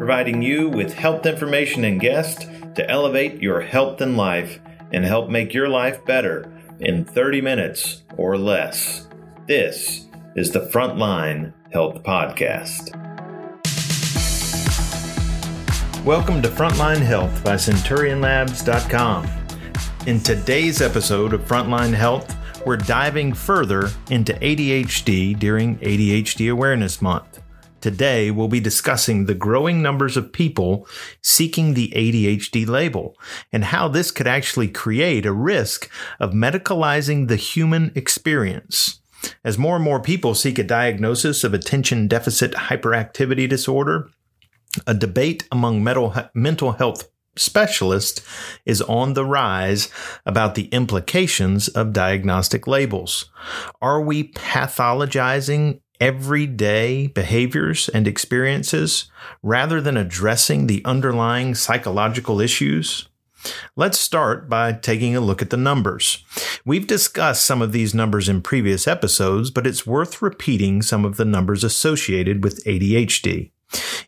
providing you with health information and guests to elevate your health and life and help make your life better in 30 minutes or less. This is the Frontline Health Podcast. Welcome to Frontline Health by CenturionLabs.com. In today's episode of Frontline Health, we're diving further into ADHD during ADHD Awareness Month. Today, we'll be discussing the growing numbers of people seeking the ADHD label and how this could actually create a risk of medicalizing the human experience. As more and more people seek a diagnosis of attention deficit hyperactivity disorder, a debate among mental health specialists is on the rise about the implications of diagnostic labels. Are we pathologizing everyday behaviors and experiences rather than addressing the underlying psychological issues? Let's start by taking a look at the numbers. We've discussed some of these numbers in previous episodes, but it's worth repeating some of the numbers associated with ADHD.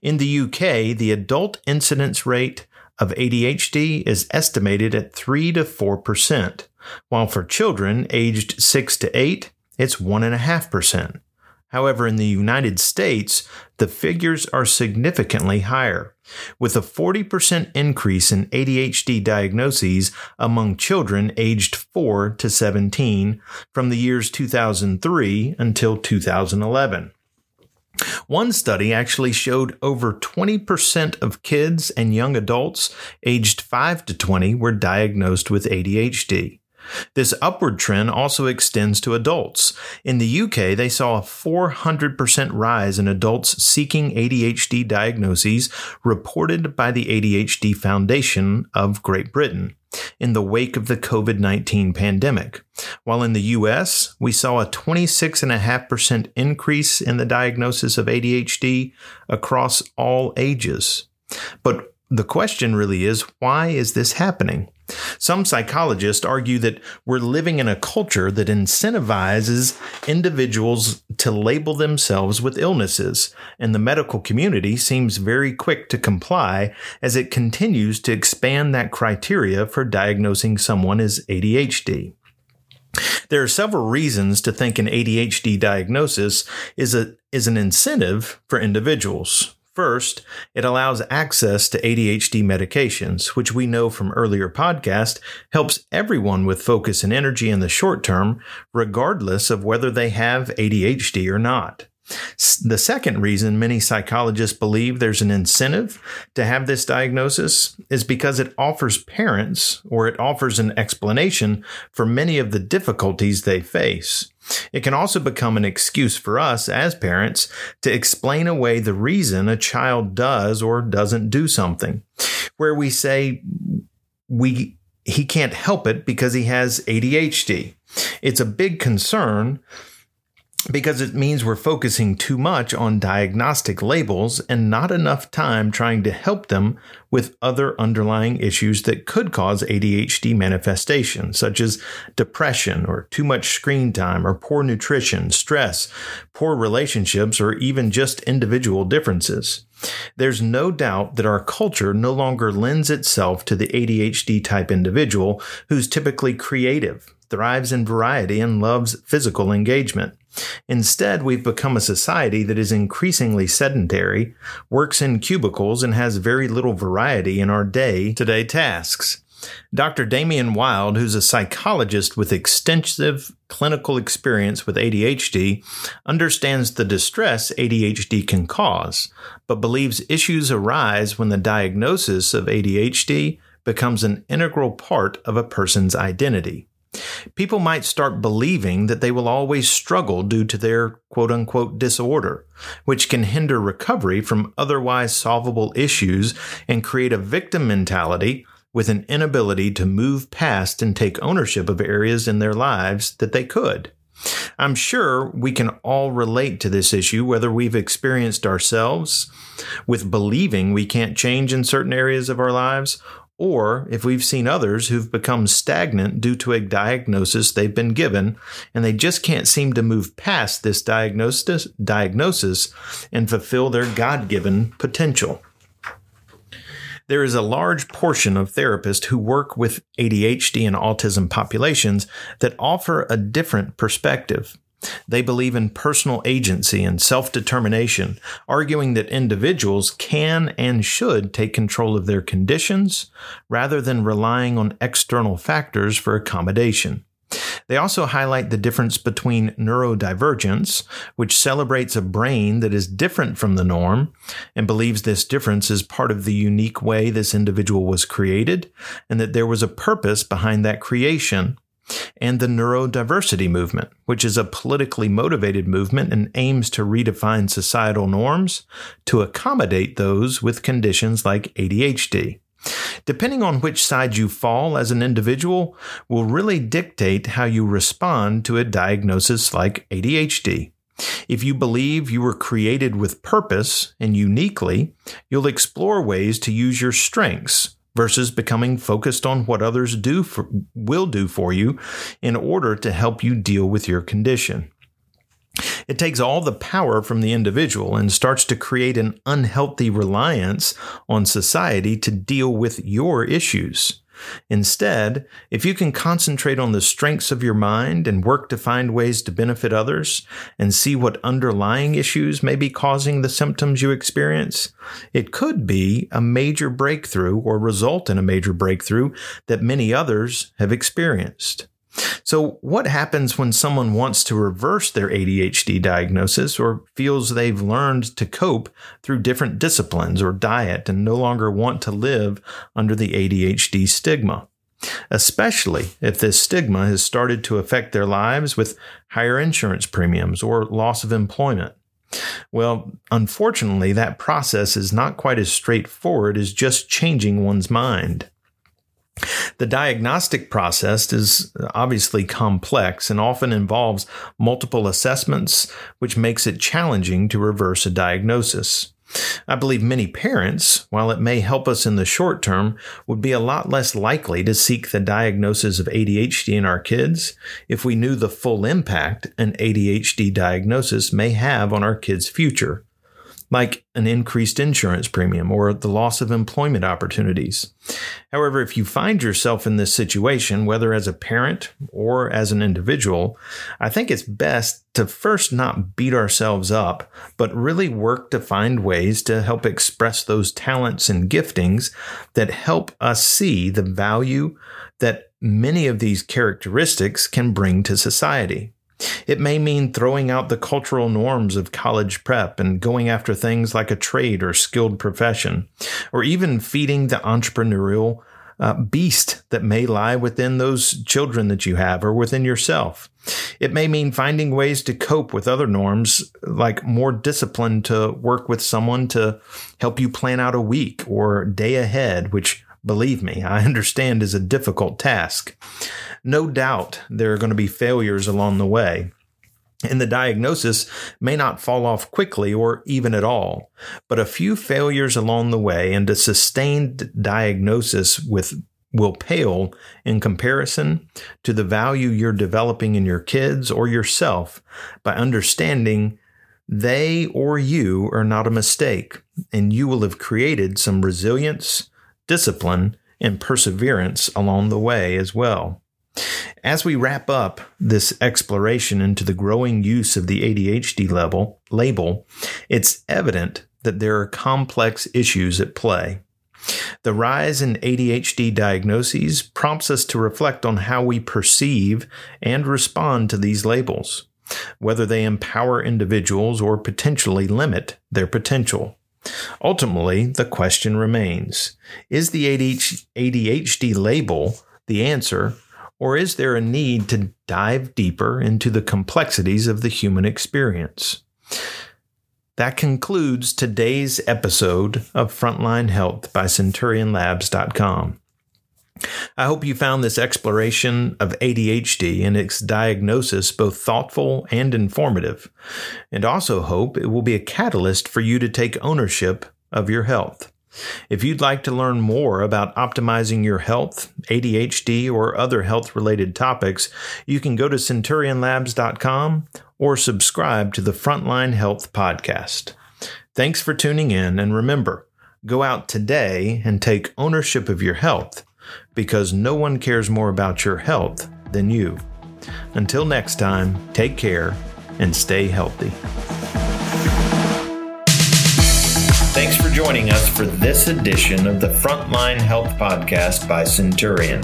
In the UK, the adult incidence rate of ADHD is estimated at 3 to 4%, while for children aged 6 to 8, it's 1.5%. However, in the United States, the figures are significantly higher, with a 40% increase in ADHD diagnoses among children aged 4 to 17 from the years 2003 until 2011. One study actually showed over 20% of kids and young adults aged 5 to 20 were diagnosed with ADHD. This upward trend also extends to adults. In the UK, they saw a 400% rise in adults seeking ADHD diagnoses reported by the ADHD Foundation of Great Britain in the wake of the COVID 19 pandemic. While in the US, we saw a 26.5% increase in the diagnosis of ADHD across all ages. But the question really is why is this happening? Some psychologists argue that we're living in a culture that incentivizes individuals to label themselves with illnesses, and the medical community seems very quick to comply as it continues to expand that criteria for diagnosing someone as ADHD. There are several reasons to think an ADHD diagnosis is a is an incentive for individuals. First, it allows access to ADHD medications, which we know from earlier podcast helps everyone with focus and energy in the short term, regardless of whether they have ADHD or not. The second reason many psychologists believe there's an incentive to have this diagnosis is because it offers parents or it offers an explanation for many of the difficulties they face. It can also become an excuse for us as parents to explain away the reason a child does or doesn't do something, where we say we he can't help it because he has ADHD. It's a big concern because it means we're focusing too much on diagnostic labels and not enough time trying to help them with other underlying issues that could cause ADHD manifestation, such as depression or too much screen time or poor nutrition, stress, poor relationships, or even just individual differences. There's no doubt that our culture no longer lends itself to the ADHD type individual who's typically creative, thrives in variety, and loves physical engagement. Instead, we've become a society that is increasingly sedentary, works in cubicles, and has very little variety in our day to day tasks. Dr. Damian Wild, who's a psychologist with extensive clinical experience with ADHD, understands the distress ADHD can cause, but believes issues arise when the diagnosis of ADHD becomes an integral part of a person's identity. People might start believing that they will always struggle due to their quote unquote disorder, which can hinder recovery from otherwise solvable issues and create a victim mentality with an inability to move past and take ownership of areas in their lives that they could. I'm sure we can all relate to this issue, whether we've experienced ourselves with believing we can't change in certain areas of our lives, or if we've seen others who've become stagnant due to a diagnosis they've been given and they just can't seem to move past this diagnosis, diagnosis and fulfill their God given potential. There is a large portion of therapists who work with ADHD and autism populations that offer a different perspective. They believe in personal agency and self determination, arguing that individuals can and should take control of their conditions rather than relying on external factors for accommodation. They also highlight the difference between neurodivergence, which celebrates a brain that is different from the norm and believes this difference is part of the unique way this individual was created, and that there was a purpose behind that creation and the neurodiversity movement, which is a politically motivated movement and aims to redefine societal norms to accommodate those with conditions like ADHD. Depending on which side you fall as an individual will really dictate how you respond to a diagnosis like ADHD. If you believe you were created with purpose and uniquely, you'll explore ways to use your strengths versus becoming focused on what others do for, will do for you in order to help you deal with your condition. It takes all the power from the individual and starts to create an unhealthy reliance on society to deal with your issues. Instead, if you can concentrate on the strengths of your mind and work to find ways to benefit others and see what underlying issues may be causing the symptoms you experience, it could be a major breakthrough or result in a major breakthrough that many others have experienced. So, what happens when someone wants to reverse their ADHD diagnosis or feels they've learned to cope through different disciplines or diet and no longer want to live under the ADHD stigma? Especially if this stigma has started to affect their lives with higher insurance premiums or loss of employment. Well, unfortunately, that process is not quite as straightforward as just changing one's mind. The diagnostic process is obviously complex and often involves multiple assessments, which makes it challenging to reverse a diagnosis. I believe many parents, while it may help us in the short term, would be a lot less likely to seek the diagnosis of ADHD in our kids if we knew the full impact an ADHD diagnosis may have on our kids' future like an increased insurance premium or the loss of employment opportunities. However, if you find yourself in this situation, whether as a parent or as an individual, I think it's best to first not beat ourselves up, but really work to find ways to help express those talents and giftings that help us see the value that many of these characteristics can bring to society. It may mean throwing out the cultural norms of college prep and going after things like a trade or skilled profession, or even feeding the entrepreneurial uh, beast that may lie within those children that you have or within yourself. It may mean finding ways to cope with other norms, like more discipline to work with someone to help you plan out a week or day ahead, which believe me, I understand is a difficult task. No doubt there are going to be failures along the way. And the diagnosis may not fall off quickly or even at all, but a few failures along the way and a sustained diagnosis with will pale in comparison to the value you're developing in your kids or yourself by understanding they or you are not a mistake and you will have created some resilience, discipline, and perseverance along the way as well. As we wrap up this exploration into the growing use of the ADHD level label, it's evident that there are complex issues at play. The rise in ADHD diagnoses prompts us to reflect on how we perceive and respond to these labels, whether they empower individuals or potentially limit their potential. Ultimately, the question remains Is the ADHD label the answer or is there a need to dive deeper into the complexities of the human experience? That concludes today's episode of Frontline Health by CenturionLabs.com. I hope you found this exploration of ADHD and its diagnosis both thoughtful and informative, and also hope it will be a catalyst for you to take ownership of your health. If you'd like to learn more about optimizing your health, ADHD, or other health related topics, you can go to centurionlabs.com or subscribe to the Frontline Health Podcast. Thanks for tuning in, and remember, Go out today and take ownership of your health because no one cares more about your health than you. Until next time, take care and stay healthy. Thanks for joining us for this edition of the Frontline Health Podcast by Centurion,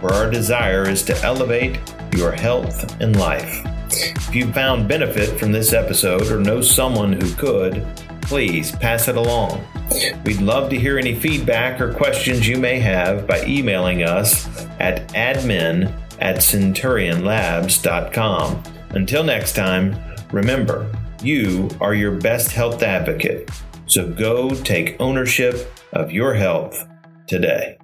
where our desire is to elevate your health and life. If you found benefit from this episode or know someone who could, please pass it along. We'd love to hear any feedback or questions you may have by emailing us at admin at centurionlabs.com. Until next time, remember, you are your best health advocate. So go take ownership of your health today.